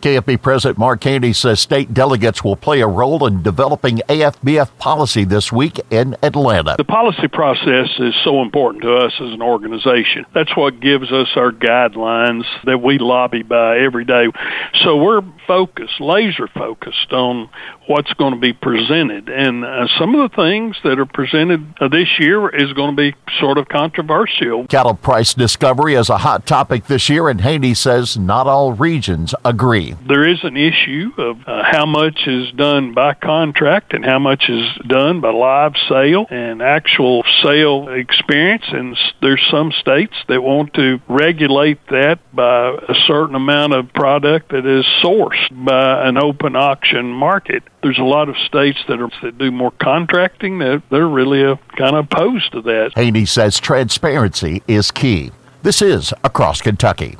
KFB President Mark Haney says state delegates will play a role in developing AFBF policy this week in Atlanta. The policy process is so important to us as an organization. That's what gives us our guidelines that we lobby by every day. So we're focused, laser focused on what's going to be presented. And uh, some of the things that are presented uh, this year is going to be sort of controversial. Cattle price discovery is a hot topic this year, and Haney says not all regions agree. There is an issue of uh, how much is done by contract and how much is done by live sale and actual sale experience. And there's some states that want to regulate that by a certain amount of product that is sourced by an open auction market. There's a lot of states that are that do more contracting that they're really uh, kind of opposed to that. Haney says transparency is key. This is Across Kentucky.